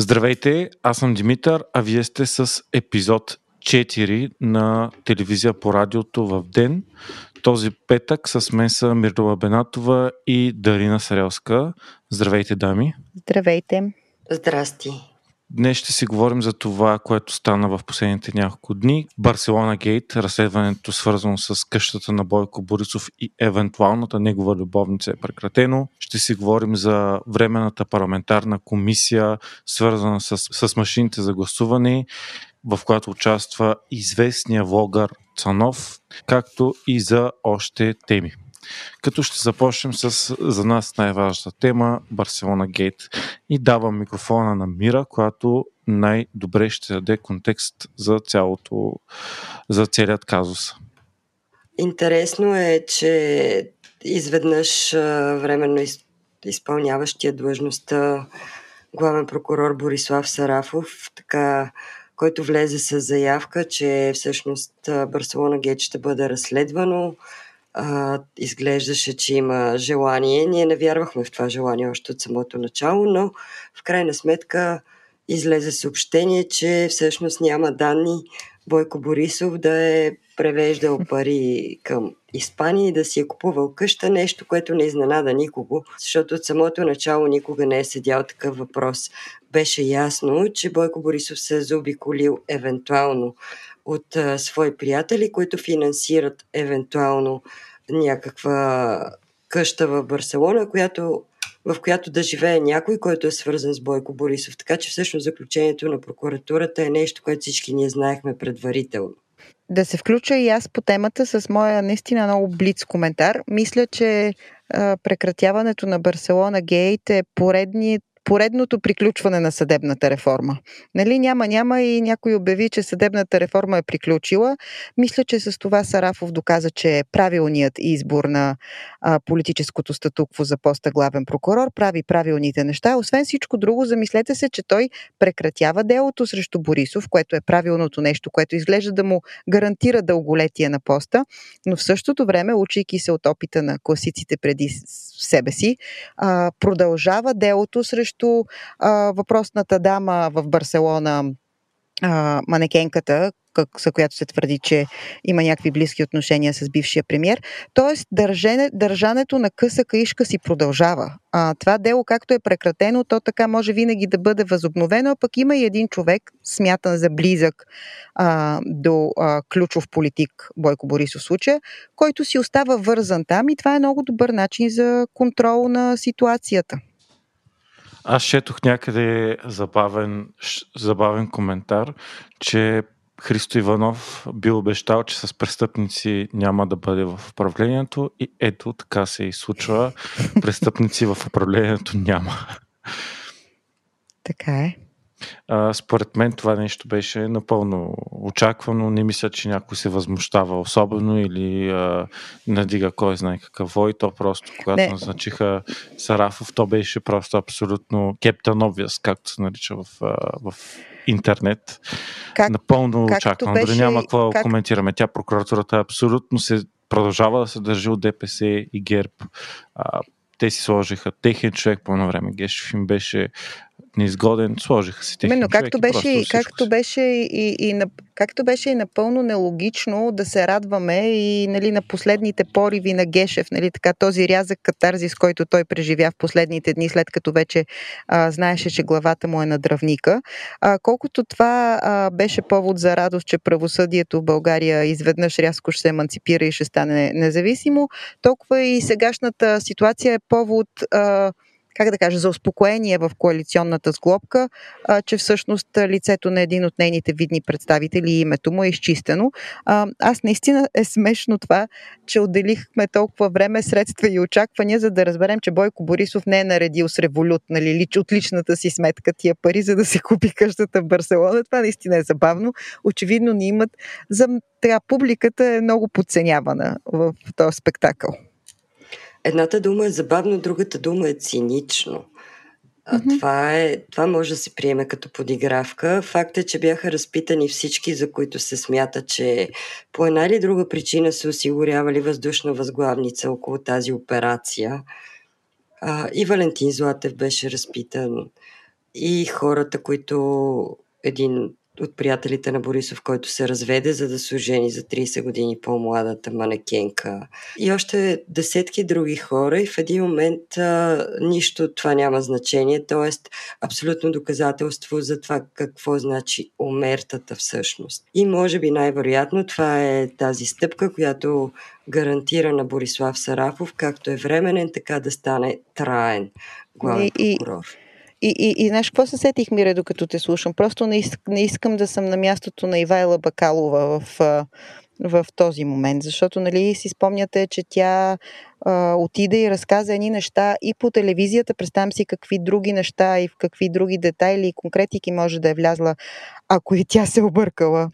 Здравейте, аз съм Димитър, а вие сте с епизод 4 на телевизия по радиото в ден. Този петък с мен са Мирдова Бенатова и Дарина Сарелска. Здравейте, дами! Здравейте! Здрасти! Днес ще си говорим за това, което стана в последните няколко дни. Барселона Гейт, разследването свързано с къщата на Бойко Борисов и евентуалната негова любовница е прекратено. Ще си говорим за временната парламентарна комисия, свързана с, с машините за гласуване, в която участва известния влогър Цанов, както и за още теми. Като ще започнем с за нас най-важната тема Барселона Гейт и давам микрофона на Мира, която най-добре ще даде контекст за цялото, за целият казус. Интересно е, че изведнъж временно изпълняващия длъжността главен прокурор Борислав Сарафов, така, който влезе с заявка, че всъщност Барселона Гейт ще бъде разследвано а, изглеждаше, че има желание. Ние не вярвахме в това желание още от самото начало, но в крайна сметка излезе съобщение, че всъщност няма данни Бойко Борисов да е превеждал пари към Испания и да си е купувал къща, нещо, което не изненада никого, защото от самото начало никога не е седял такъв въпрос. Беше ясно, че Бойко Борисов се е заобиколил евентуално от а, свои приятели, които финансират евентуално някаква къща в Барселона, която, в която да живее някой, който е свързан с Бойко Борисов. Така че всъщност заключението на прокуратурата е нещо, което всички ние знаехме предварително. Да се включа и аз по темата с моя наистина много блиц коментар. Мисля, че прекратяването на Барселона Гейт е поредният поредното приключване на съдебната реформа. Нали, няма, няма и някой обяви, че съдебната реформа е приключила. Мисля, че с това Сарафов доказа, че е правилният избор на а, политическото статукво за поста главен прокурор, прави правилните неща. Освен всичко друго, замислете се, че той прекратява делото срещу Борисов, което е правилното нещо, което изглежда да му гарантира дълголетие на поста, но в същото време, учейки се от опита на класиците преди себе си, а, продължава делото срещу а, въпросната дама в Барселона, а, манекенката, как, за която се твърди, че има някакви близки отношения с бившия премьер. Тоест, държане, държането на къса каишка си продължава. А, това дело, както е прекратено, то така може винаги да бъде възобновено, а пък има и един човек, смятан за близък а, до а, ключов политик Бойко Борисов случая, който си остава вързан там и това е много добър начин за контрол на ситуацията. Аз четох някъде забавен, забавен коментар, че Христо Иванов бил обещал, че с престъпници няма да бъде в управлението и ето така се и случва. Престъпници в управлението няма. Така е. А, според мен това нещо беше напълно очаквано. Не мисля, че някой се възмущава особено или а, надига кой знае какъв вой. То просто, когато не. назначиха Сарафов, то беше просто абсолютно Captain Obvious, както се нарича в, в интернет. Как, напълно очаквано. Беше, Дори няма какво как... коментираме. Тя прокуратурата абсолютно се продължава да се държи от ДПС и ГЕРБ. А, те си сложиха техен човек по едно време. Гешев им беше неизгоден, сложиха си техния Именно, както беше, както беше и, и, и, както беше и напълно нелогично да се радваме и нали, на последните пориви на Гешев, нали, така, този рязък катарзис, който той преживя в последните дни, след като вече а, знаеше, че главата му е на дръвника. А, колкото това а, беше повод за радост, че правосъдието в България изведнъж рязко ще се еманципира и ще стане независимо, толкова и сегашната ситуация е повод а, как да кажа, за успокоение в коалиционната сглобка, а, че всъщност лицето на един от нейните видни представители и името му е изчистено. А, аз наистина е смешно това, че отделихме толкова време, средства и очаквания, за да разберем, че Бойко Борисов не е наредил с револют, нали, лич, от личната си сметка тия пари, за да се купи къщата в Барселона. Това наистина е забавно. Очевидно ни имат за така, публиката е много подценявана в този спектакъл. Едната дума е забавно, другата дума е цинично. Mm-hmm. Това, е, това може да се приеме като подигравка. Факт е, че бяха разпитани всички, за които се смята, че по една или друга причина са осигурявали въздушна възглавница около тази операция. А, и Валентин Златев беше разпитан. и хората, които един от приятелите на Борисов, който се разведе, за да се ожени за 30 години по-младата манекенка. И още десетки други хора и в един момент а, нищо от това няма значение, т.е. абсолютно доказателство за това какво значи омертата всъщност. И може би най-вероятно това е тази стъпка, която гарантира на Борислав Сарафов, както е временен, така да стане траен главен прокурор. И, и, и, знаеш какво се сетих, Мире, докато те слушам? Просто не, иск, не искам да съм на мястото на Ивайла Бакалова в, в този момент, защото нали, си спомняте, че тя а, отиде и разказа едни неща и по телевизията, представям си какви други неща и в какви други детайли и конкретики може да е влязла, ако и тя се объркала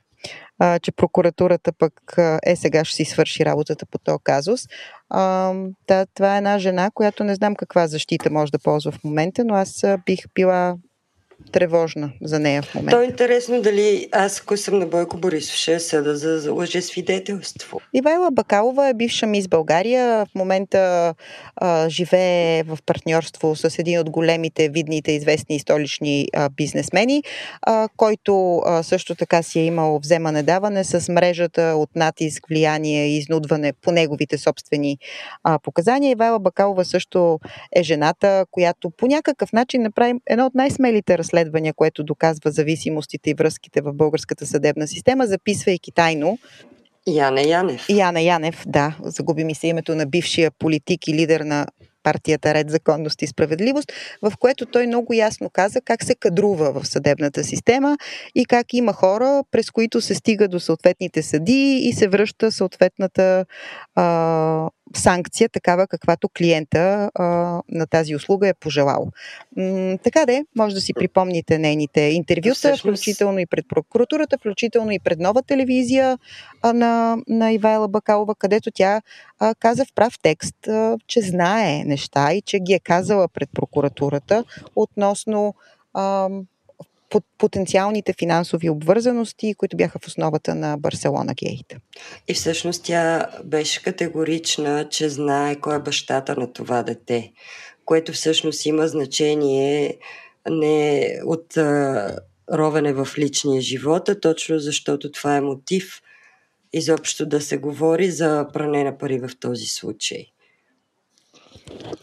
а, че прокуратурата пък е сега ще си свърши работата по този казус. А, да, това е една жена, която не знам каква защита може да ползва в момента, но аз бих била тревожна за нея в момента. То е интересно дали аз, ако съм на Бойко Борисов, ще съда за, за лъжесвидетелство. Ивайла Бакалова е бивша мис България. В момента а, живее в партньорство с един от големите, видните, известни столични а, бизнесмени, а, който а, също така си е имал вземане-даване с мрежата от натиск, влияние и изнудване по неговите собствени а, показания. Ивайла Бакалова също е жената, която по някакъв начин направи едно от най-смелите разследвания, което доказва зависимостите и връзките в българската съдебна система, записвайки тайно Яне Янев. Яна Янев, да. Загуби ми се името на бившия политик и лидер на партията Ред, законност и справедливост, в което той много ясно каза как се кадрува в съдебната система и как има хора, през които се стига до съответните съди и се връща съответната а, санкция, такава каквато клиента а, на тази услуга е пожелал. М, така де, може да си припомните нейните интервюта, включително и пред прокуратурата, включително и пред нова телевизия а, на, на Ивайла Бакалова, където тя а, каза в прав текст, а, че знае неща и че ги е казала пред прокуратурата относно потенциалните финансови обвързаности, които бяха в основата на Барселона Гейт. И всъщност тя беше категорична, че знае кой е бащата на това дете, което всъщност има значение не от а, ровене в личния живот, а точно защото това е мотив изобщо да се говори за пране на пари в този случай.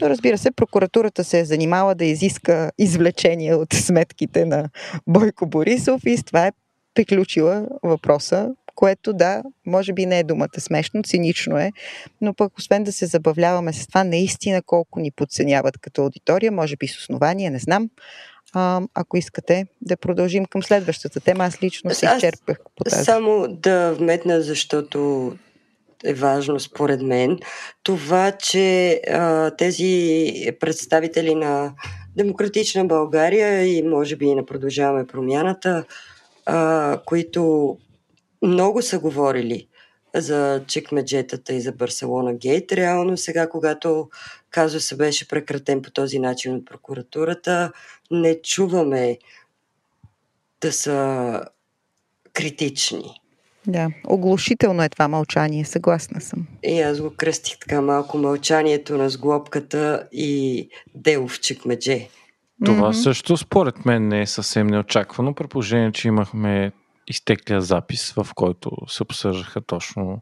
Но разбира се, прокуратурата се е занимала да изиска извлечения от сметките на Бойко Борисов и с това е приключила въпроса, което да, може би не е думата смешно, цинично е, но пък освен да се забавляваме с това, наистина колко ни подценяват като аудитория, може би с основание, не знам. А, ако искате да продължим към следващата тема, аз лично се изчерпах по тази. Само да вметна, защото е важно според мен. Това, че а, тези представители на Демократична България и може би и на Продължаваме промяната, а, които много са говорили за чекмеджетата и за Барселона Гейт. Реално сега, когато се беше прекратен по този начин от прокуратурата, не чуваме да са критични. Да, оглушително е това мълчание, съгласна съм. И аз го кръстих така малко мълчанието на сглобката и делов чекмедже. Това mm-hmm. също според мен не е съвсем неочаквано, при положение, че имахме изтеклия запис, в който се обсъждаха точно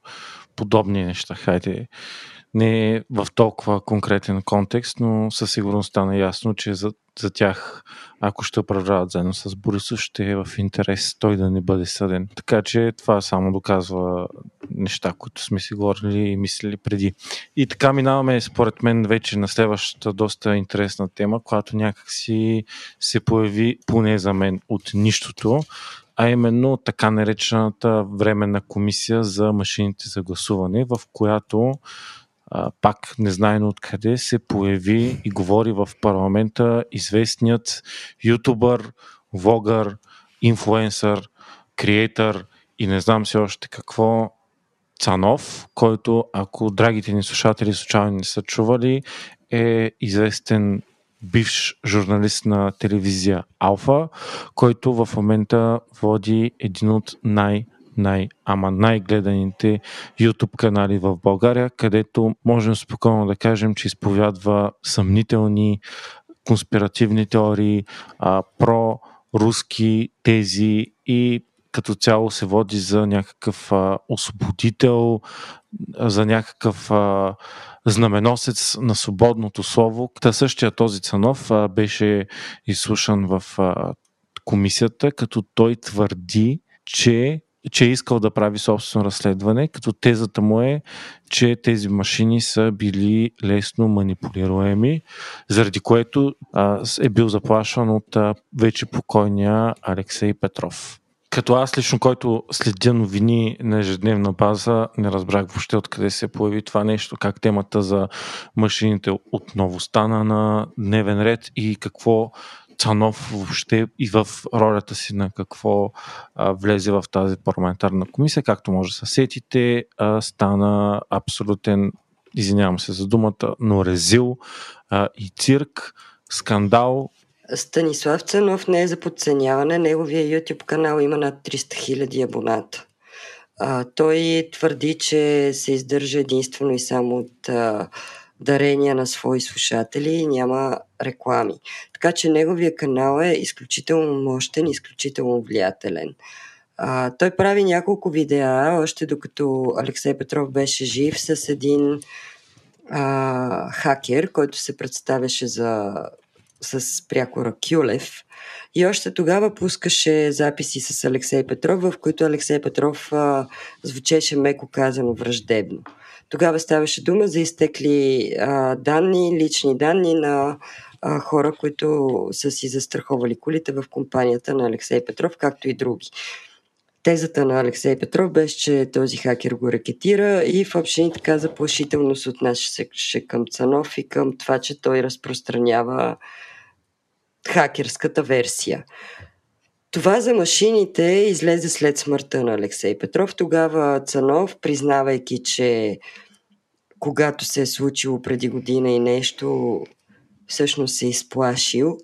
подобни неща. Хайде, не в толкова конкретен контекст, но със сигурност стана ясно, че за, за тях, ако ще управляват заедно с Борисов, ще е в интерес той да не бъде съден. Така че това само доказва неща, които сме си говорили и мислили преди. И така минаваме, според мен, вече на следващата доста интересна тема, която някакси се появи, поне за мен, от нищото, а именно така наречената временна комисия за машините за гласуване, в която а, пак незнайно откъде се появи и говори в парламента известният ютубър, влогър, инфлуенсър, креатор и не знам си още какво Цанов, който, ако драгите ни слушатели случайно не са чували, е известен бивш журналист на телевизия Алфа, който в момента води един от най- най- ама най-гледаните YouTube канали в България, където можем спокойно да кажем, че изповядва съмнителни конспиративни теории, а, про-руски тези и като цяло се води за някакъв а, освободител, за някакъв а, знаменосец на свободното слово. Та същия този Цанов а, беше изслушан в а, комисията, като той твърди, че че е искал да прави собствено разследване, като тезата му е, че тези машини са били лесно манипулируеми, заради което а, е бил заплашван от а, вече покойния Алексей Петров. Като аз лично, който следя новини на ежедневна база, не разбрах въобще откъде се появи това нещо, как темата за машините отново стана на дневен ред и какво Цанов въобще и в ролята си на какво а, влезе в тази парламентарна комисия, както може да се сетите, а, стана абсолютен, извинявам се за думата, но резил а, и цирк, скандал. Станислав Цанов не е за подценяване, неговия YouTube канал има над 300 000 абоната. А, той твърди, че се издържа единствено и само от а, дарения на свои слушатели и няма реклами. Така че неговия канал е изключително мощен, изключително влиятелен. А, той прави няколко видеа, още докато Алексей Петров беше жив, с един а, хакер, който се представяше за, с прякора Кюлев. И още тогава пускаше записи с Алексей Петров, в които Алексей Петров а, звучеше меко казано враждебно. Тогава ставаше дума за изтекли а, данни, лични данни на а, хора, които са си застраховали колите в компанията на Алексей Петров, както и други. Тезата на Алексей Петров беше, че този хакер го рекетира и в общини така заплашително се отнасяше към Цанов и към това, че той разпространява хакерската версия. Това за машините излезе след смъртта на Алексей Петров. Тогава Цанов, признавайки, че когато се е случило преди година и нещо, всъщност се е изплашил,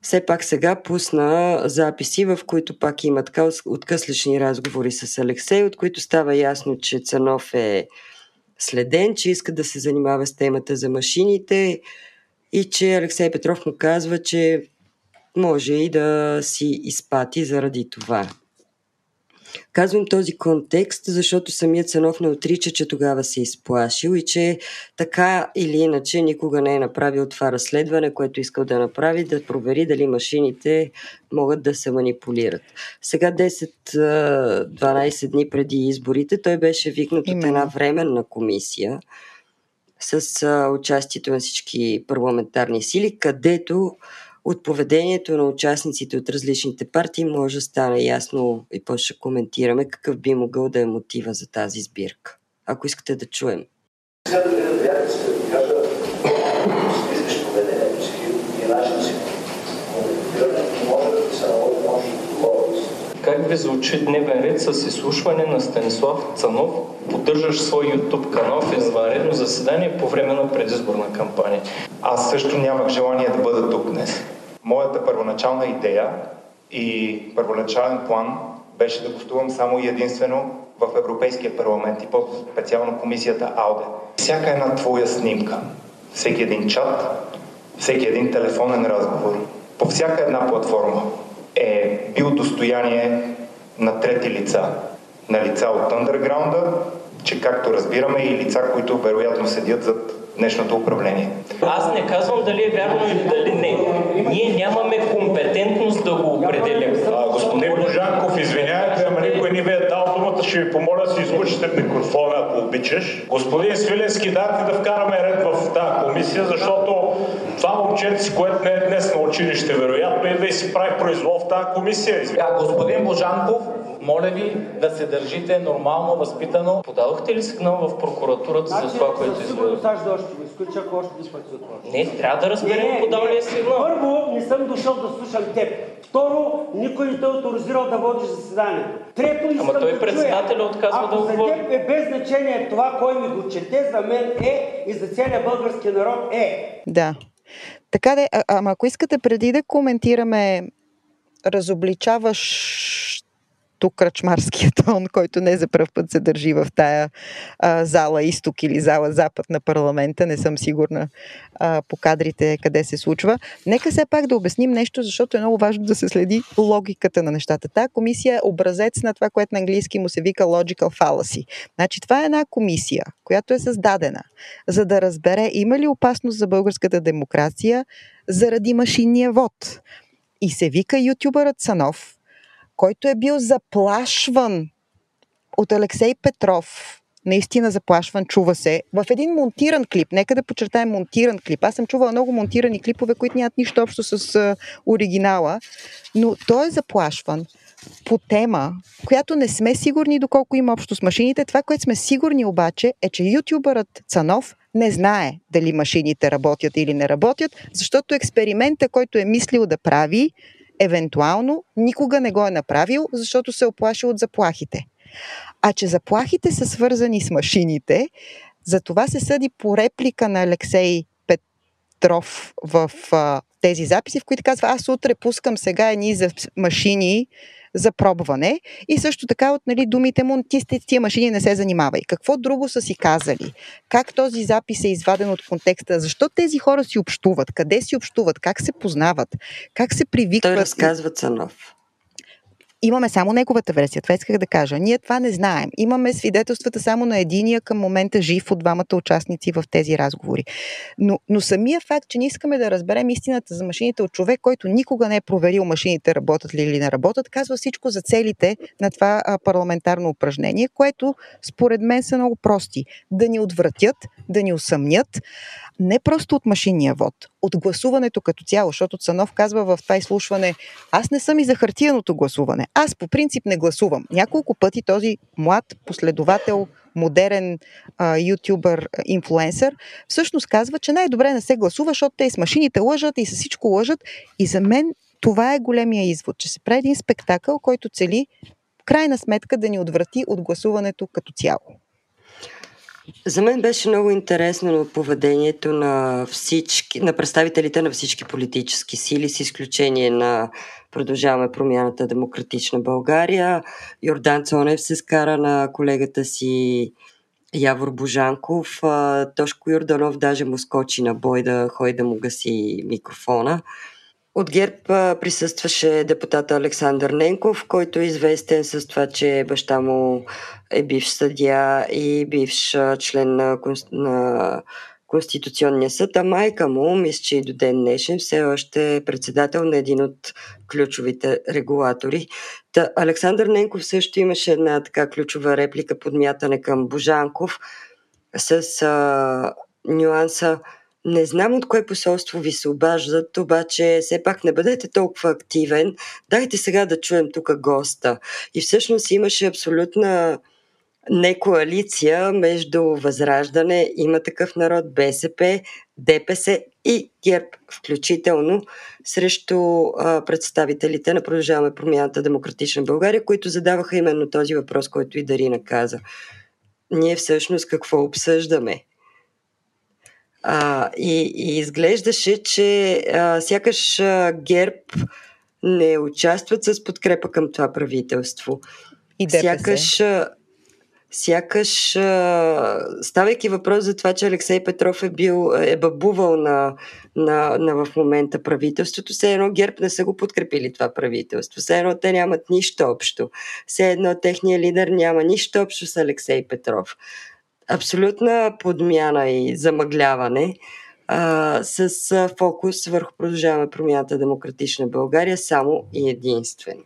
все пак сега пусна записи, в които пак има така откъслични разговори с Алексей, от които става ясно, че Цанов е следен, че иска да се занимава с темата за машините и че Алексей Петров му казва, че може и да си изпати заради това. Казвам този контекст, защото самият Цанов не отрича, че тогава се е изплашил и че така или иначе никога не е направил това разследване, което искал да направи, да провери дали машините могат да се манипулират. Сега 10-12 дни преди изборите той беше викнат от една временна комисия с участието на всички парламентарни сили, където от поведението на участниците от различните партии може да стане ясно и после ще коментираме какъв би могъл да е мотива за тази сбирка. Ако искате да чуем. Сега да ви кажа, Как ви звучи дневен ред с изслушване на Станислав Цанов, поддържаш свой YouTube канал в извънредно заседание по време на предизборна кампания? Аз също нямах желание да бъда тук днес. Моята първоначална идея и първоначален план беше да гостувам само и единствено в Европейския парламент и по-специално комисията АУДЕ. Всяка една твоя снимка, всеки един чат, всеки един телефонен разговор, по всяка една платформа е бил достояние на трети лица. На лица от андерграунда, че както разбираме и лица, които вероятно седят зад днешното управление. Аз не казвам дали е вярно или дали не. Ние нямаме компетентност да го определим. А, господин Божанков, извинявайте, ама никой не ви е дал думата, ще ви помоля да си излучите микрофона, ако обичаш. Господин Свиленски, дайте да вкараме ред в тази комисия, защото това момчето си, което не е днес на училище, вероятно, и да и си прави произвол в тази комисия. А, господин Божанков, моля ви да се държите нормално, възпитано. Подадохте ли сигнал в прокуратурата значи, за това, което изведете? Значи, още го изключа, ако още пъти от Не, трябва да разберем подал ли е сигнал. Първо, не съм дошъл да слушам теб. Второ, никой не те е авторизирал да водиш заседанието. Трето, искам Ама той председателя отказва да говори. Ако за теб е без значение това, кой ми го чете, за мен е и за целия български народ е. Да. Така де, а, ама ако искате преди да коментираме разобличаваш тук кръчмарския тон, който не за първ път се държи в тая а, зала изток или зала запад на парламента. Не съм сигурна а, по кадрите къде се случва. Нека все пак да обясним нещо, защото е много важно да се следи логиката на нещата. Та комисия е образец на това, което на английски му се вика logical fallacy. Значи това е една комисия, която е създадена, за да разбере има ли опасност за българската демокрация заради машинния вод. И се вика ютубърът Санов, който е бил заплашван от Алексей Петров, наистина заплашван, чува се, в един монтиран клип, нека да подчертаем монтиран клип. Аз съм чувала много монтирани клипове, които нямат нищо общо с а, оригинала, но той е заплашван по тема, която не сме сигурни доколко има общо с машините. Това, което сме сигурни обаче е, че ютубърът Цанов не знае дали машините работят или не работят, защото експеримента, който е мислил да прави, евентуално никога не го е направил, защото се е от заплахите. А че заплахите са свързани с машините, за това се съди по реплика на Алексей Петров в а, тези записи, в които казва, аз утре пускам сега едни за машини, за пробване и също така от нали, думите му, ти с тия машини не се занимавай. Какво друго са си казали? Как този запис е изваден от контекста? Защо тези хора си общуват? Къде си общуват? Как се познават? Как се привикват? Той разказва Цанов имаме само неговата версия. Това исках да кажа. Ние това не знаем. Имаме свидетелствата само на единия към момента жив от двамата участници в тези разговори. Но, но самия факт, че не искаме да разберем истината за машините от човек, който никога не е проверил машините работят ли или не работят, казва всичко за целите на това парламентарно упражнение, което според мен са много прости. Да ни отвратят, да ни усъмнят, не просто от машинния вод, от гласуването като цяло, защото Цанов казва в това изслушване, аз не съм и за хартияното гласуване. Аз по принцип не гласувам. Няколко пъти този млад последовател, модерен а, ютубър, инфлуенсър, всъщност казва, че най-добре не се гласува, защото те с машините лъжат и с всичко лъжат. И за мен това е големия извод, че се прави един спектакъл, който цели крайна сметка да ни отврати от гласуването като цяло. За мен беше много интересно поведението на всички, на представителите на всички политически сили, с изключение на Продължаваме промяната Демократична България. Йордан Цонев се скара на колегата си Явор Божанков. Тошко Йорданов даже му скочи на бой да ходи да му гаси микрофона. От ГЕРБ присъстваше депутата Александър Ненков, който е известен с това, че баща му е бивш съдия и бивш член на, на Конституционния съд, а майка му, мисля, че и до ден днешен, все още е председател на един от ключовите регулатори. Та, Александър Ненков също имаше една така ключова реплика, подмятане към Божанков с а, нюанса не знам от кое посолство ви се обаждат, обаче все пак не бъдете толкова активен. Дайте сега да чуем тук госта. И всъщност имаше абсолютна не коалиция между Възраждане, има такъв народ, БСП, ДПС и ГЕРБ, включително срещу а, представителите на Продължаваме промяната Демократична България, които задаваха именно този въпрос, който и Дарина каза. Ние всъщност какво обсъждаме? А, и, и изглеждаше, че а, сякаш а, ГЕРБ не участват с подкрепа към това правителство. И ДПС. Сякаш, а, сякаш а, ставайки въпрос за това, че Алексей Петров е бил, е бабувал на, на, на в момента правителството, все едно ГЕРБ не са го подкрепили това правителство. Все едно те нямат нищо общо. Все едно техният лидер няма нищо общо с Алексей Петров абсолютна подмяна и замъгляване а, с фокус върху продължаваме промяната Демократична България само и единствено.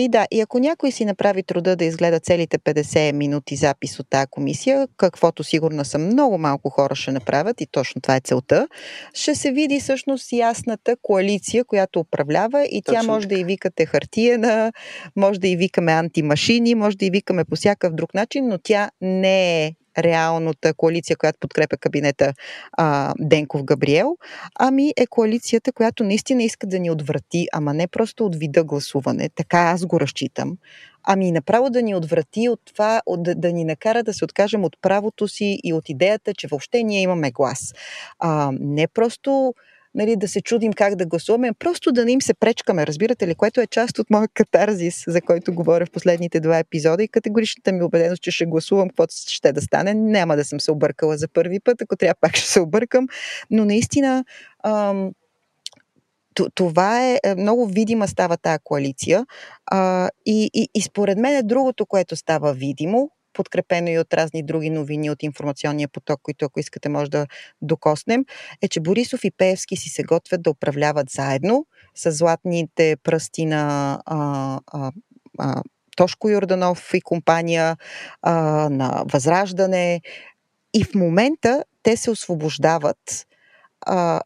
И да, и ако някой си направи труда да изгледа целите 50 минути запис от тази комисия, каквото сигурно са много малко хора ще направят и точно това е целта, ще се види всъщност ясната коалиция, която управлява и точно. тя може да и викате хартиена, може да и викаме антимашини, може да и викаме по всякакъв друг начин, но тя не е реалната коалиция, която подкрепя кабинета а, Денков Габриел, ами е коалицията, която наистина иска да ни отврати, ама не просто от вида гласуване, така аз го разчитам, ами направо да ни отврати от това, от, да, да ни накара да се откажем от правото си и от идеята, че въобще ние имаме глас. А, не просто нали, да се чудим как да гласуваме, просто да не им се пречкаме, разбирате ли, което е част от моя катарзис, за който говоря в последните два епизода и категоричната ми убеденост, че ще гласувам каквото ще да стане. Няма да съм се объркала за първи път, ако трябва пак ще се объркам, но наистина ам, това е, е много видима става тази коалиция а, и, и, и според мен е другото, което става видимо, подкрепено и от разни други новини от информационния поток, които ако искате може да докоснем, е, че Борисов и Пеевски си се готвят да управляват заедно с златните пръсти на а, а, а, Тошко Йорданов и компания, а, на Възраждане. И в момента те се освобождават а,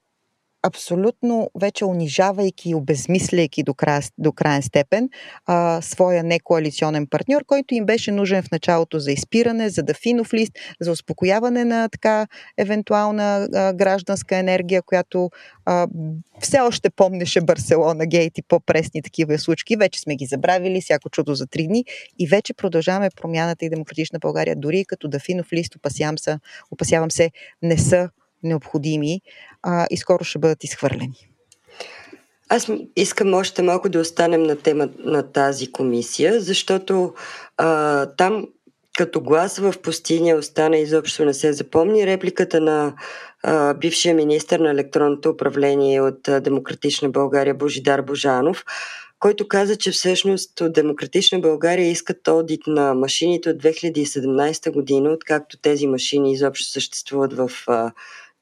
абсолютно вече унижавайки и обезмисляйки до, до крайен степен а, своя некоалиционен партньор, който им беше нужен в началото за изпиране, за дафинов лист, за успокояване на така евентуална а, гражданска енергия, която а, все още помнеше Барселона, Гейт и по-пресни такива случки. Вече сме ги забравили, всяко чудо за три дни и вече продължаваме промяната и демократична България, дори като дафинов лист, опасявам се, опасявам се не са необходими а, и скоро ще бъдат изхвърлени. Аз искам още малко да останем на тема на тази комисия, защото а, там като глас в пустиня остана изобщо не се запомни репликата на а, бившия министр на електронното управление от Демократична България Божидар Божанов, който каза, че всъщност от Демократична България искат одит на машините от 2017 година, откакто тези машини изобщо съществуват в а,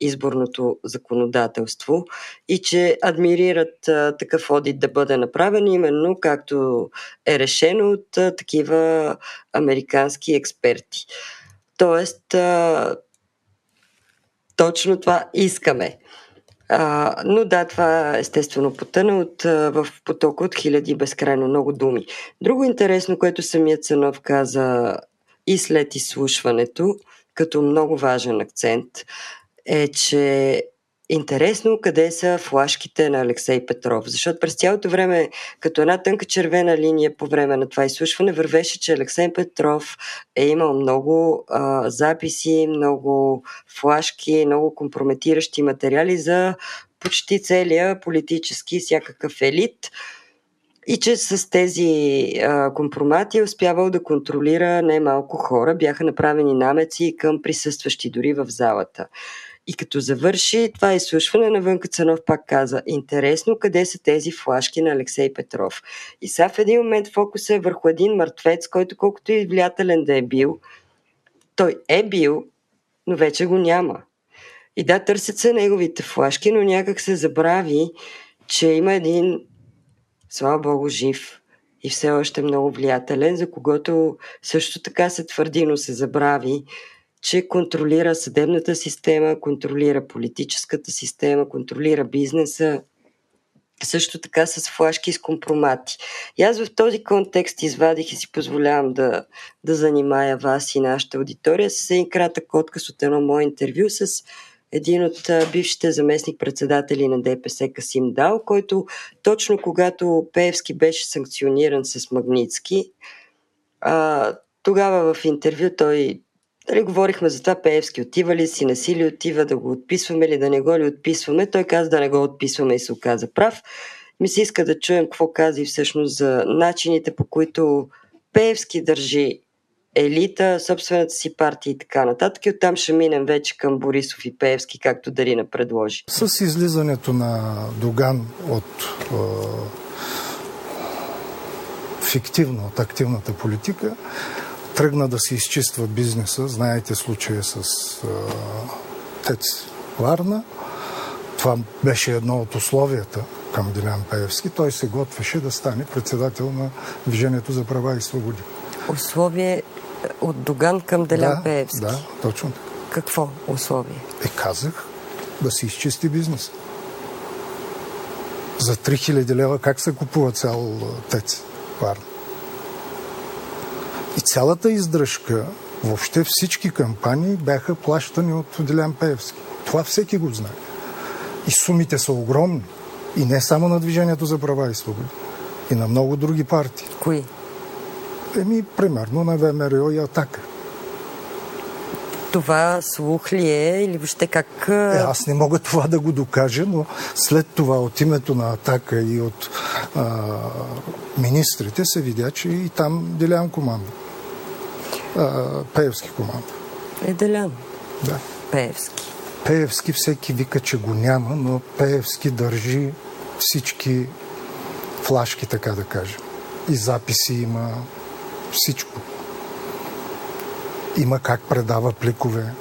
изборното законодателство и че адмирират а, такъв одит да бъде направен именно както е решено от а, такива американски експерти. Тоест, а, точно това искаме. А, но да, това естествено потъна от, в потока от хиляди безкрайно много думи. Друго интересно, което самият Цанов каза и след изслушването, като много важен акцент, е, че интересно къде са флашките на Алексей Петров, защото през цялото време, като една тънка червена линия по време на това изслушване, вървеше, че Алексей Петров е имал много а, записи, много флашки, много компрометиращи материали за почти целия политически всякакъв елит и че с тези а, компромати е успявал да контролира немалко хора. Бяха направени намеци към присъстващи дори в залата. И като завърши това изслушване, навън Цанов пак каза, интересно къде са тези флашки на Алексей Петров. И сега в един момент фокусът е върху един мъртвец, който колкото и влиятелен да е бил, той е бил, но вече го няма. И да, търсят се неговите флашки, но някак се забрави, че има един, слава Богу, жив и все още много влиятелен, за когото също така се твърди, но се забрави, че контролира съдебната система, контролира политическата система, контролира бизнеса, също така с флашки с компромати. И аз в този контекст извадих и си позволявам да, да занимая вас и нашата аудитория с един кратък отказ от едно мое интервю с един от бившите заместник-председатели на ДПС Касим Дал, който точно когато Пеевски беше санкциониран с Магницки, а, тогава в интервю той Дали говорихме за това Пеевски отива ли си, не си отива, да го отписваме или да не го ли отписваме. Той каза да не го отписваме и се оказа прав. Ми се иска да чуем какво каза и всъщност за начините по които Пеевски държи елита, собствената си партия и така нататък. И оттам ще минем вече към Борисов и Пеевски, както Дарина предложи. С излизането на Доган от е, фиктивно от активната политика, тръгна да се изчиства бизнеса. Знаете случая с а, Тец Варна. Това беше едно от условията към Дилян Пеевски. Той се готвеше да стане председател на Движението за права и свободи. Условие от Доган към Делян да, Пеевски? Да, точно така. Какво условие? Е, казах да се изчисти бизнес. За 3000 лева как се купува цял тец Варна? И цялата издръжка, въобще всички кампании бяха плащани от Делян Пеевски. Това всеки го знае. И сумите са огромни. И не само на Движението за права и свободи. И на много други партии. Кои? Еми, примерно на ВМРО и Атака. Това слух ли е или въобще как... Е, аз не мога това да го докажа, но след това от името на Атака и от а, министрите се видя, че и там Делян команда. А, Пеевски команда. Е, Делян. Да. Пеевски. Пеевски всеки вика, че го няма, но Пеевски държи всички флашки, така да кажем. И записи има, всичко. Има как предава пликове.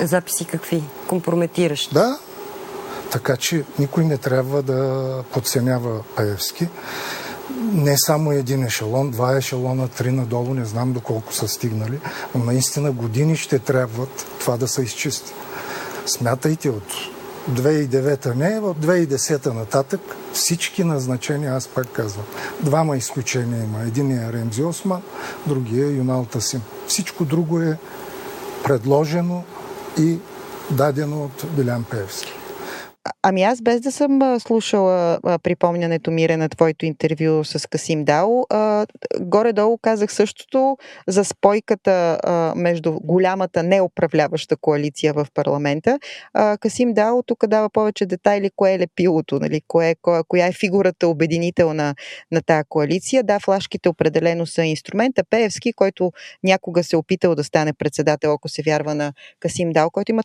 Записи какви? Компрометиращи? Да. Така че никой не трябва да подценява Пеевски. Не само един ешелон, два ешелона, три надолу, не знам доколко са стигнали, но наистина години ще трябват това да се изчисти. Смятайте от 2009 не, от 2010 нататък всички назначения, аз пак казвам, двама изключения има. Един е Ремзи Осман, другия е Юнал Тасим. Всичко друго е предложено и дадено от Билян Певски. Ами аз без да съм слушала припомнянето Мире на твоето интервю с Касим Дао, горе-долу казах същото за спойката между голямата неуправляваща коалиция в парламента. Касим Дао тук дава повече детайли кое е лепилото, нали, кое, кое, коя е фигурата обединителна на тая коалиция. Да, флашките определено са инструмента. Пеевски, който някога се е опитал да стане председател, ако се вярва на Касим Дао, който има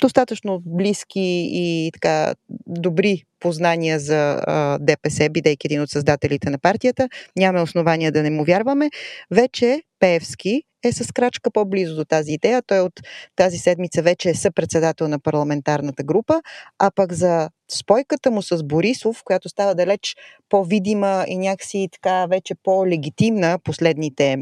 достатъчно близки и така добри познания за а, ДПС, бидейки един от създателите на партията. Нямаме основания да не му вярваме. Вече Пеевски е с крачка по-близо до тази идея. Той от тази седмица вече е съпредседател на парламентарната група, а пък за спойката му с Борисов, която става далеч по-видима и някакси така вече по-легитимна последните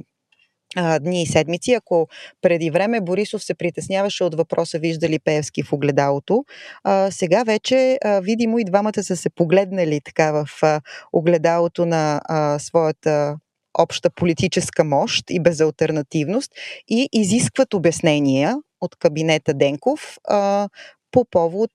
а, дни и седмици. Ако преди време Борисов се притесняваше от въпроса вижда ли Пеевски в огледалото, а, сега вече а, видимо и двамата са се погледнали така в а, огледалото на а, своята обща политическа мощ и безалтернативност и изискват обяснения от кабинета Денков а, по повод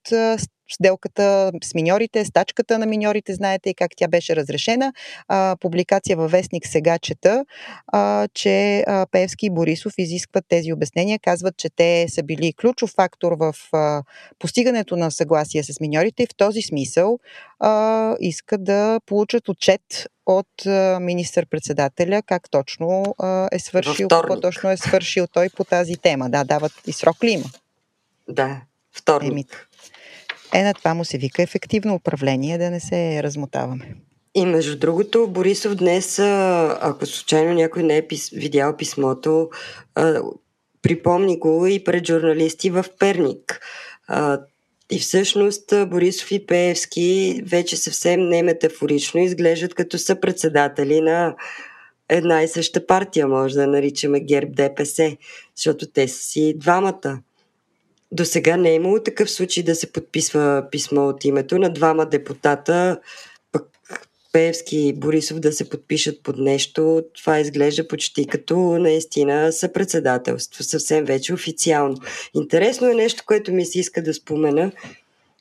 сделката с миньорите, стачката на миньорите, знаете и как тя беше разрешена. А, публикация във вестник сега чета, а, че а, Певски и Борисов изискват тези обяснения, казват, че те са били ключов фактор в а, постигането на съгласие с миньорите и в този смисъл а, искат да получат отчет от министър-председателя как точно а, е свършил, какво точно е свършил той по тази тема. Да, дават и срок ли има? Да, вторник. Еми, е, на това му се вика ефективно управление, да не се размотаваме. И между другото, Борисов днес, ако случайно някой не е пис... видял писмото, припомни го и пред журналисти в Перник. И всъщност Борисов и Пеевски вече съвсем не метафорично изглеждат като са председатели на една и съща партия, може да наричаме ГЕРБ ДПС, защото те са си двамата. До сега не е имало такъв случай да се подписва писмо от името на двама депутата, пък Певски и Борисов да се подпишат под нещо. Това изглежда почти като наистина съпредседателство, съвсем вече официално. Интересно е нещо, което ми се иска да спомена.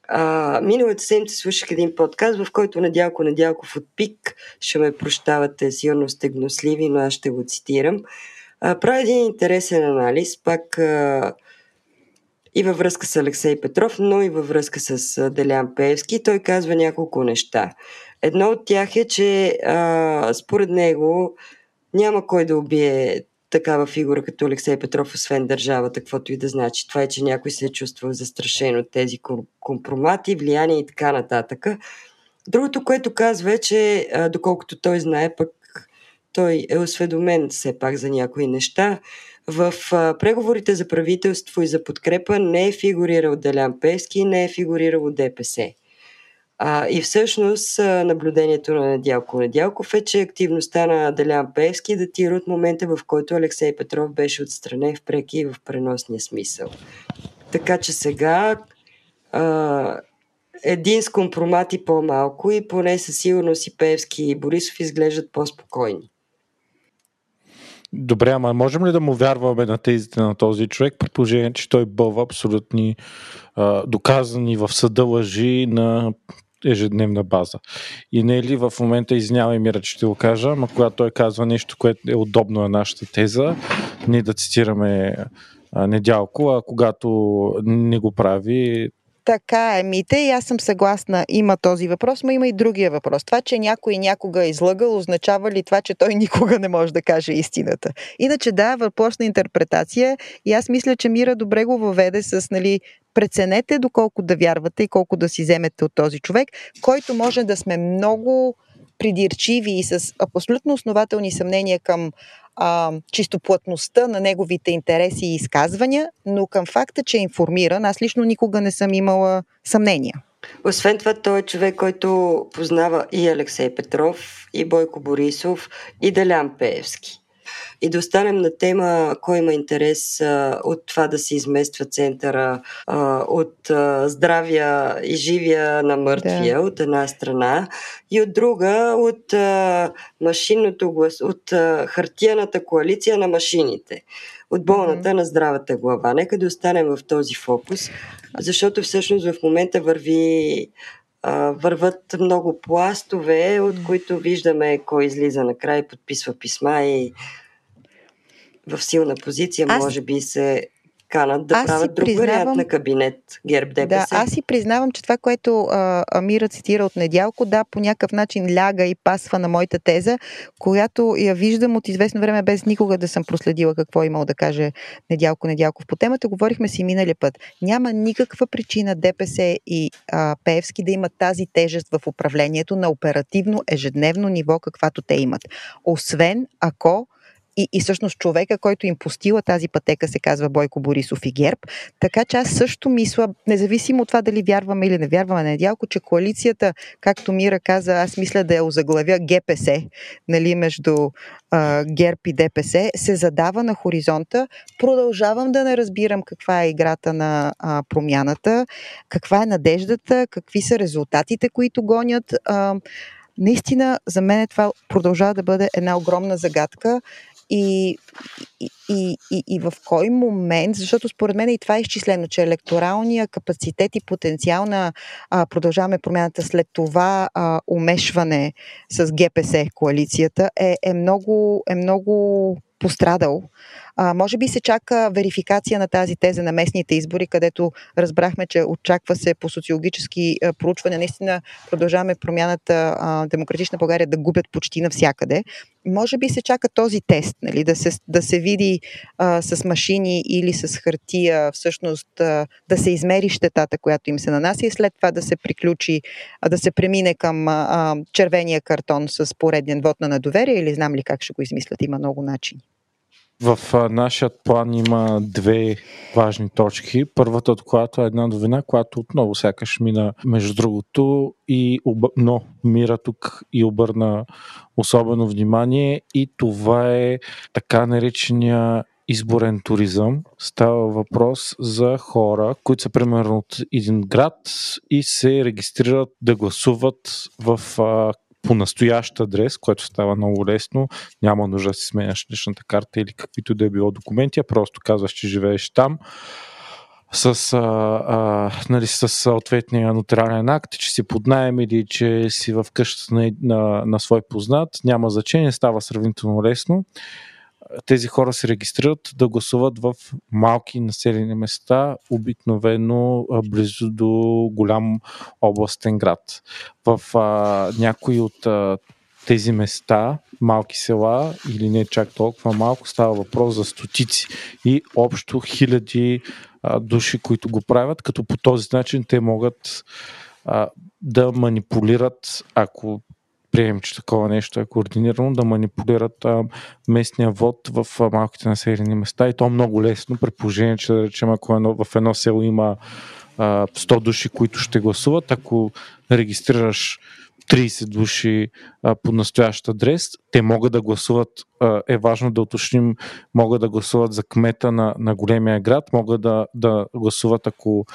А, миналата седмица слушах един подкаст, в който Надялко Надялков от ПИК, ще ме прощавате, силно сте гносливи, но аз ще го цитирам, а, прави един интересен анализ, пак а, и във връзка с Алексей Петров, но и във връзка с Делян Пеевски. Той казва няколко неща. Едно от тях е, че а, според него няма кой да убие такава фигура като Алексей Петров, освен държавата, каквото и да значи. Това е, че някой се е чувствал застрашен от тези компромати, влияние и така нататък. Другото, което казва е, че доколкото той знае, пък той е осведомен все пак за някои неща, в преговорите за правителство и за подкрепа не е фигурирал Делян Пески, не е фигурирало ДПС. А, и всъщност наблюдението на Недялко Недялков е, че активността на Делян Певски датира от момента, в който Алексей Петров беше отстранен в преки и в преносния смисъл. Така че сега а, един с компромати по-малко и поне със сигурност и Певски и Борисов изглеждат по-спокойни. Добре, ама можем ли да му вярваме на тезите на този човек, при че той бълва абсолютни а, доказани в съда лъжи на ежедневна база. И не е ли в момента, извинявай Мира, че ще го кажа, ама когато той казва нещо, което е удобно на нашата теза, ние да цитираме Недялко, а когато не го прави, така е, Мите, и аз съм съгласна. Има този въпрос, но има и другия въпрос. Това, че някой някога е излъгал, означава ли това, че той никога не може да каже истината? Иначе да, въпрос на интерпретация и аз мисля, че Мира добре го въведе с, нали, преценете доколко да вярвате и колко да си вземете от този човек, който може да сме много придирчиви и с абсолютно основателни съмнения към а, чистоплътността на неговите интереси и изказвания, но към факта, че е информиран, аз лично никога не съм имала съмнения. Освен това, той е човек, който познава и Алексей Петров, и Бойко Борисов, и Делян Пеевски. И да останем на тема кой има интерес а, от това да се измества центъра а, от а, здравия и живия на мъртвия да. от една страна и от друга от а, машинното глас, от а, хартияната коалиция на машините от болната mm-hmm. на здравата глава. Нека да останем в този фокус, защото всъщност в момента върви върват много пластове, от които виждаме кой излиза накрай, подписва писма и в силна позиция, аз... може би се канат да аз правят друг признавам... вариант на кабинет ГЕРБ ДПС. Да, аз си признавам, че това, което а, Амира цитира от Недялко, да, по някакъв начин ляга и пасва на моята теза, която я виждам от известно време, без никога да съм проследила какво е имал да каже Недялко Недялков. По темата говорихме си миналия път. Няма никаква причина ДПС и а, Пеевски да имат тази тежест в управлението на оперативно ежедневно ниво, каквато те имат. Освен ако и, и всъщност човека, който им постила тази пътека, се казва Бойко Борисов и ГЕРБ. Така че аз също мисля, независимо от това дали вярваме или не вярваме на Недялко, че коалицията, както Мира каза, аз мисля да я озаглавя ГПС, нали, между а, ГЕРБ и ДПС, се задава на хоризонта. Продължавам да не разбирам каква е играта на а, промяната, каква е надеждата, какви са резултатите, които гонят. А, наистина, за мен това продължава да бъде една огромна загадка и, и, и, и, в кой момент, защото според мен и това е изчислено, че електоралния капацитет и потенциал на а, продължаваме промяната след това а, умешване с ГПС коалицията е, е, много, е много пострадал. А, може би се чака верификация на тази теза на местните избори, където разбрахме, че очаква се по социологически а, проучване. Наистина продължаваме промяната а, Демократична България да губят почти навсякъде. Може би се чака този тест, нали, да, се, да се види а, с машини или с хартия, всъщност а, да се измери щетата, която им се нанася и след това да се приключи, а, да се премине към а, червения картон с пореден вод на недоверие или знам ли как ще го измислят. Има много начини. В нашия план има две важни точки. Първата от която е една новина, която отново сякаш мина между другото, и, но Мира тук и обърна особено внимание и това е така наречения изборен туризъм. Става въпрос за хора, които са примерно от един град и се регистрират да гласуват в а, по настоящ адрес, което става много лесно. Няма нужда да си сменяш личната карта или каквито да е било документи, а просто казваш, че живееш там с, а, а, нали, с съответния нотариален акт, че си под найем или че си в къщата на, на, на свой познат, няма значение, става сравнително лесно тези хора се регистрират да гласуват в малки населени места, обикновено близо до голям областен град. В а, някои от а, тези места, малки села или не чак толкова малко, става въпрос за стотици и общо хиляди а, души, които го правят, като по този начин те могат а, да манипулират, ако приемем, че такова нещо е координирано, да манипулират а, местния вод в а, малките населени места. И то много лесно, при положение, че да речем, ако едно, в едно село има а, 100 души, които ще гласуват, ако регистрираш 30 души по настоящ адрес. Те могат да гласуват, е важно да уточним, могат да гласуват за кмета на, на големия град, могат да, да гласуват ако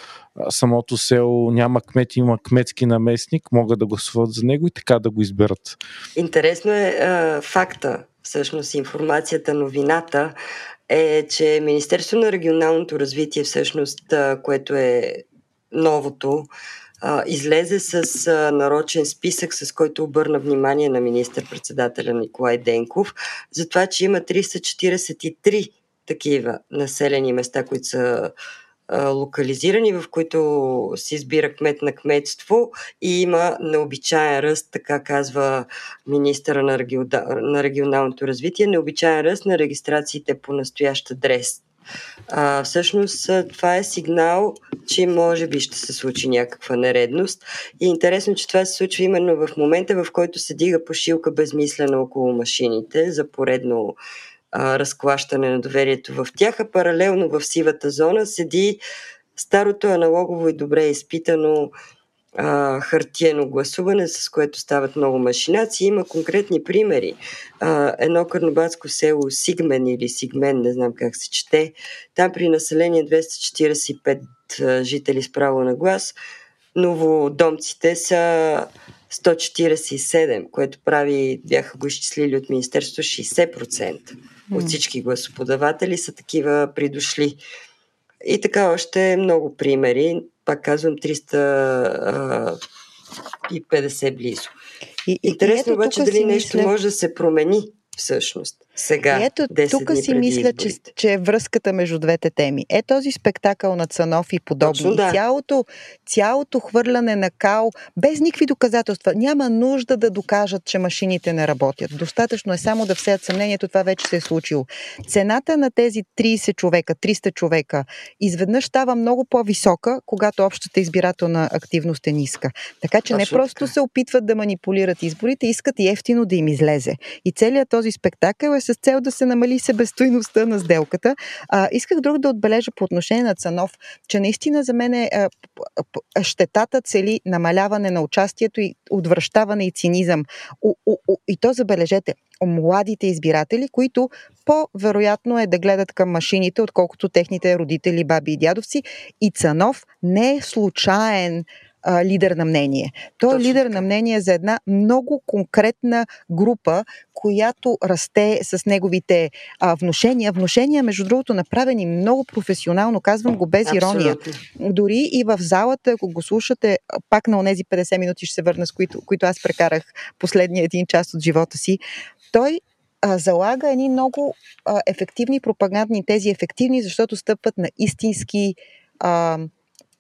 самото село няма кмет, има кметски наместник, могат да гласуват за него и така да го изберат. Интересно е а, факта, всъщност информацията, новината е, че Министерство на регионалното развитие всъщност, което е новото, а, излезе с а, нарочен списък, с който обърна внимание на министър-председателя Николай Денков, за това, че има 343 такива населени места, които са локализирани, в които се избира кмет на кметство и има необичаен ръст, така казва министъра на, на регионалното развитие, необичаен ръст на регистрациите по настоящ адрес. А, всъщност това е сигнал, че може би ще се случи някаква нередност. И е интересно, че това се случва именно в момента, в който се дига пошилка безмислена около машините за поредно а, разклащане на доверието в тях, а паралелно в сивата зона седи старото аналогово и добре изпитано а, хартиено гласуване, с което стават много машинации. Има конкретни примери. А, едно карнобатско село Сигмен или Сигмен, не знам как се чете, там при население 245 жители с право на глас, новодомците са 147, което прави, бяха го изчислили от Министерството, 60% от всички гласоподаватели са такива придошли. И така още много примери. Пак казвам 350 близо. И, Интересно и обаче дали нещо мисля... може да се промени всъщност сега. И ето, тук си мисля, че, че е връзката между двете теми. Е този спектакъл на Цанов и подобни. Точно, да. цялото, цялото хвърляне на као, без никакви доказателства. Няма нужда да докажат, че машините не работят. Достатъчно е само да всеят съмнението, това вече се е случило. Цената на тези 30 човека, 300 човека, изведнъж става много по-висока, когато общата избирателна активност е ниска. Така че Точно не просто така. се опитват да манипулират изборите, искат и ефтино да им излезе. И целият този спектакъл е с цел да се намали себестойността на сделката. А, исках друг да отбележа по отношение на Цанов, че наистина за мен е, а, щетата цели намаляване на участието и отвръщаване и цинизъм. У, у, у, и то забележете, младите избиратели, които по-вероятно е да гледат към машините, отколкото техните родители, баби и дядовци. И Цанов не е случайен а, лидер на мнение. Той е лидер на мнение за една много конкретна група, която расте с неговите а, вношения. Вношения, между другото, направени много професионално, казвам го без ирония. Абсолютно. Дори и в залата, ако го слушате, пак на тези 50 минути ще се върна, с които, които аз прекарах последния един час от живота си, той а, залага едни много а, ефективни пропагандни тези, ефективни, защото стъпват на истински а,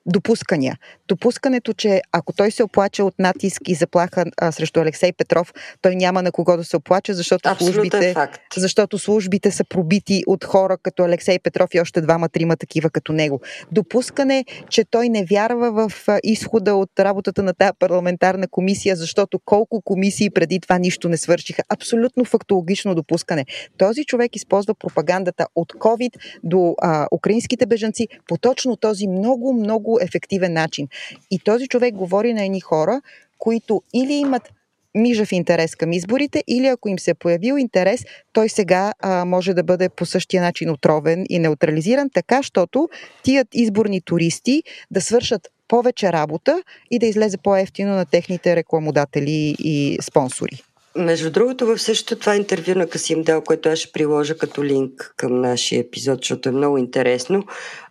допускания. Допускането, че ако той се оплаче от натиск и заплаха а, срещу Алексей Петров, той няма на кого да се оплаче, защото службите, факт. защото службите са пробити от хора като Алексей Петров и още двама-трима такива като него. Допускане, че той не вярва в изхода от работата на тази парламентарна комисия, защото колко комисии преди това нищо не свършиха. Абсолютно фактологично допускане. Този човек използва пропагандата от COVID до а, украинските бежанци по точно този много, много ефективен начин. И този човек говори на едни хора, които или имат мижав интерес към изборите, или ако им се е появил интерес, той сега а, може да бъде по същия начин отровен и неутрализиран, така, щото тият изборни туристи да свършат повече работа и да излезе по-ефтино на техните рекламодатели и спонсори. Между другото, в същото това интервю на Касим Дел, което аз ще приложа като линк към нашия епизод, защото е много интересно,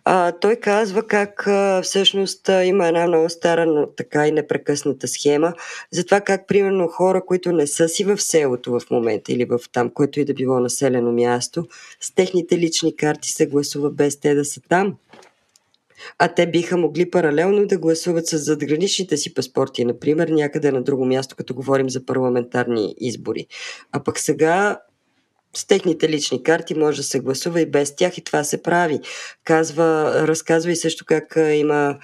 а, той казва как а, всъщност а, има една много стара, но така и непрекъсната схема за това как, примерно, хора, които не са си в селото в момента или в там, което и да било населено място, с техните лични карти се гласува без те да са там а те биха могли паралелно да гласуват с задграничните си паспорти, например, някъде на друго място, като говорим за парламентарни избори. А пък сега с техните лични карти може да се гласува и без тях и това се прави. Казва, разказва и също как има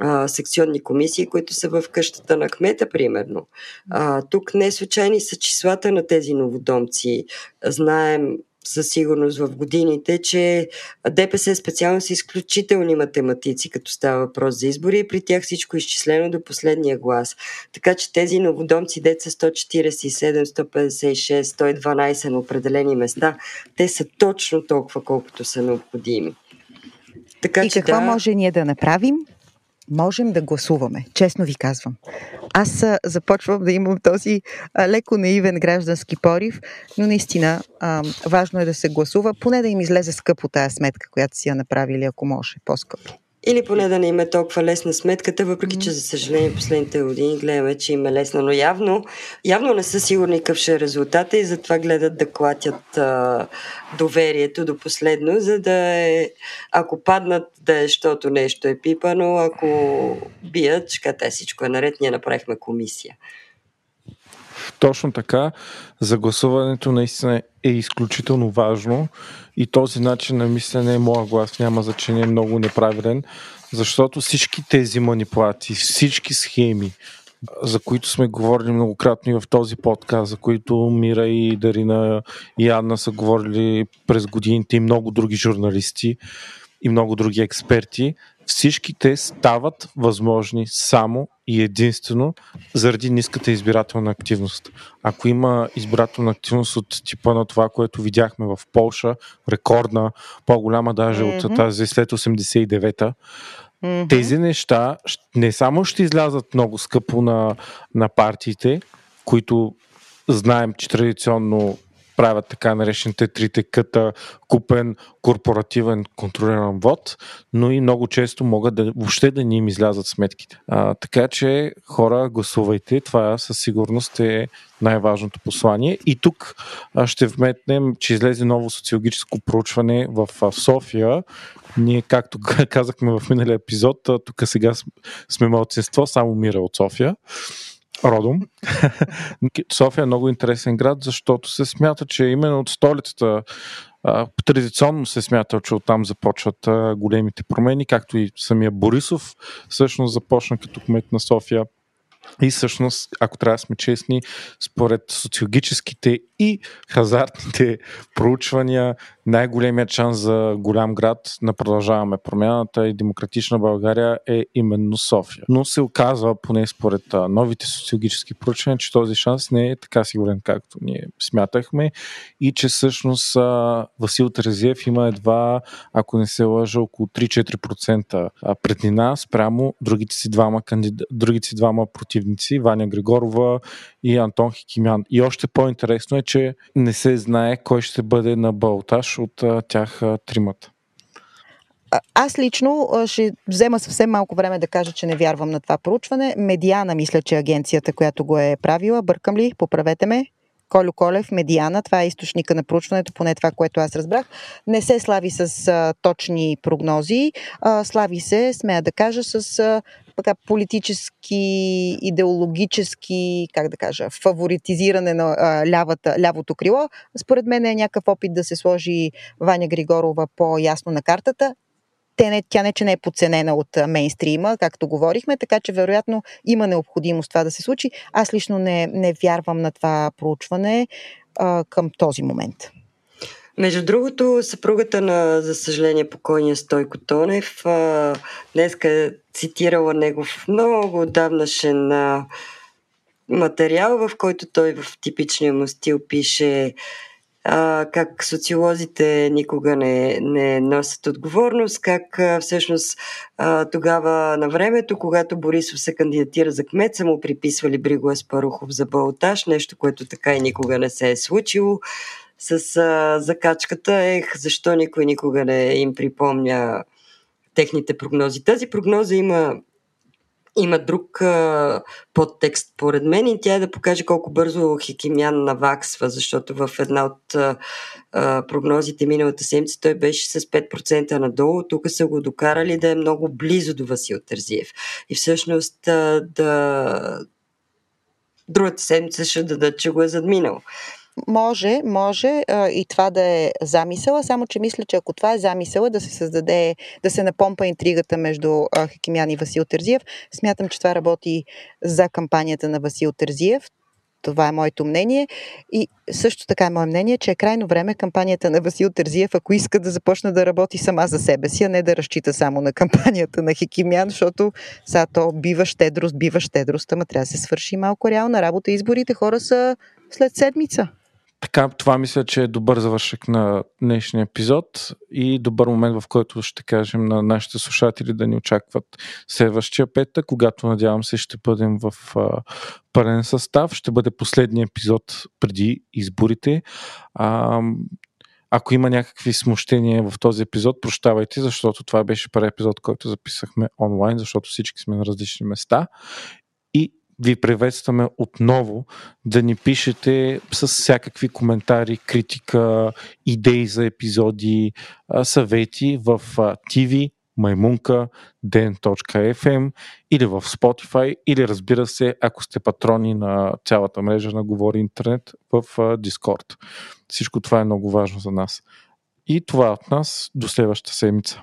а, секционни комисии, които са в къщата на кмета, примерно. А, тук не случайни са числата на тези новодомци. Знаем със сигурност в годините, че ДПС специално са изключителни математици, като става въпрос за избори и при тях всичко е изчислено до последния глас. Така че тези новодомци, деца 147, 156, 112 на определени места, те са точно толкова, колкото са необходими. Така, и че какво да... може ние да направим? Можем да гласуваме. Честно ви казвам. Аз започвам да имам този а, леко наивен граждански порив, но наистина а, важно е да се гласува, поне да им излезе скъпо тая сметка, която си я направили, ако може, по-скъпо. Или поне да не има толкова лесна сметката, въпреки че, за съжаление, последните години гледаме, че им е лесна. Но явно, явно не са сигурни какъв ще е резултата и затова гледат да клатят а, доверието до последно, за да е, ако паднат, да е, защото нещо е пипано, ако бият, ще кажа, всичко е наред, ние направихме комисия. Точно така. За гласуването наистина е изключително важно и този начин на мислене, моя глас няма значение, е много неправилен, защото всички тези манипулации, всички схеми, за които сме говорили многократно и в този подкаст, за които Мира и Дарина и Анна са говорили през годините и много други журналисти и много други експерти, всички те стават възможни само и единствено заради ниската избирателна активност. Ако има избирателна активност от типа на това, което видяхме в Полша, рекордна, по-голяма даже mm-hmm. от тази след 89-та, mm-hmm. тези неща не само ще излязат много скъпо на, на партиите, които знаем, че традиционно правят така наречените трите къта купен корпоративен контролиран вод, но и много често могат да въобще да ни им излязат сметките. А, така че хора, гласувайте. Това със сигурност е най-важното послание. И тук ще вметнем, че излезе ново социологическо проучване в София. Ние, както казахме в миналия епизод, тук сега сме малцинство, само Мира от София родом. София е много интересен град, защото се смята, че именно от столицата традиционно се смята, че оттам започват големите промени, както и самия Борисов всъщност започна като кмет на София и всъщност, ако трябва да сме честни, според социологическите и хазартните проучвания, най-големият шанс за голям град на продължаваме промяната и демократична България е именно София. Но се оказва, поне според новите социологически проучвания, че този шанс не е така сигурен, както ние смятахме и че всъщност Васил Терезиев има едва, ако не се лъжа, около 3-4% преднина спрямо другите си двама, кандид... другите си двама противници, Ваня Григорова и Антон Хикимян. И още по-интересно е, че не се знае кой ще бъде на Балташ от тях тримата. Аз лично ще взема съвсем малко време да кажа, че не вярвам на това проучване. Медиана, мисля, че е агенцията, която го е правила. Бъркам ли? Поправете ме. Колю Колев, Медиана, това е източника на проучването, поне това, което аз разбрах, не се слави с а, точни прогнози, а, слави се, смея да кажа, с а, така, политически, идеологически, как да кажа, фаворитизиране на а, лявата, лявото крило. Според мен е някакъв опит да се сложи Ваня Григорова по-ясно на картата те не, тя не, че не е подценена от мейнстрима, както говорихме, така че вероятно има необходимост това да се случи. Аз лично не, не вярвам на това проучване а, към този момент. Между другото, съпругата на, за съжаление, покойния Стойко Тонев днеска е цитирала негов много отдавнашен материал, в който той в типичния му стил пише как социолозите никога не, не носят отговорност, как всъщност тогава на времето, когато Борисов се кандидатира за кмет, са му приписвали Бриго Аспарухов за Балташ, нещо, което така и никога не се е случило. С а, закачката, ех, защо никой никога не им припомня техните прогнози. Тази прогноза има има друг а, подтекст, поред мен, и тя е да покаже колко бързо Хикимян наваксва, защото в една от а, прогнозите миналата седмица той беше с 5% надолу. Тук са го докарали да е много близо до Васил Тързиев. И всъщност а, да другата седмица ще дадат, че го е задминал. Може, може а, и това да е замисъла, само че мисля, че ако това е замисъла да се създаде, да се напомпа интригата между а, Хакимян и Васил Тързиев, смятам, че това работи за кампанията на Васил Тързиев. Това е моето мнение. И също така е мое мнение, че е крайно време кампанията на Васил Тързиев, ако иска да започне да работи сама за себе си, а не да разчита само на кампанията на Хикимян, защото сега то бива щедрост, бива щедрост, ама трябва да се свърши малко реална работа. Изборите хора са след седмица. Така, това мисля, че е добър завършък на днешния епизод и добър момент, в който ще кажем на нашите слушатели да ни очакват следващия петък, когато надявам се ще бъдем в а, пълен състав. Ще бъде последния епизод преди изборите. А, Ако има някакви смущения в този епизод, прощавайте, защото това беше първи епизод, който записахме онлайн, защото всички сме на различни места. Ви приветстваме отново да ни пишете с всякакви коментари, критика, идеи за епизоди, съвети в TV, Маймунка, den.fm или в Spotify, или разбира се, ако сте патрони на цялата мрежа на Говори Интернет в Discord. Всичко това е много важно за нас. И това от нас до следващата седмица.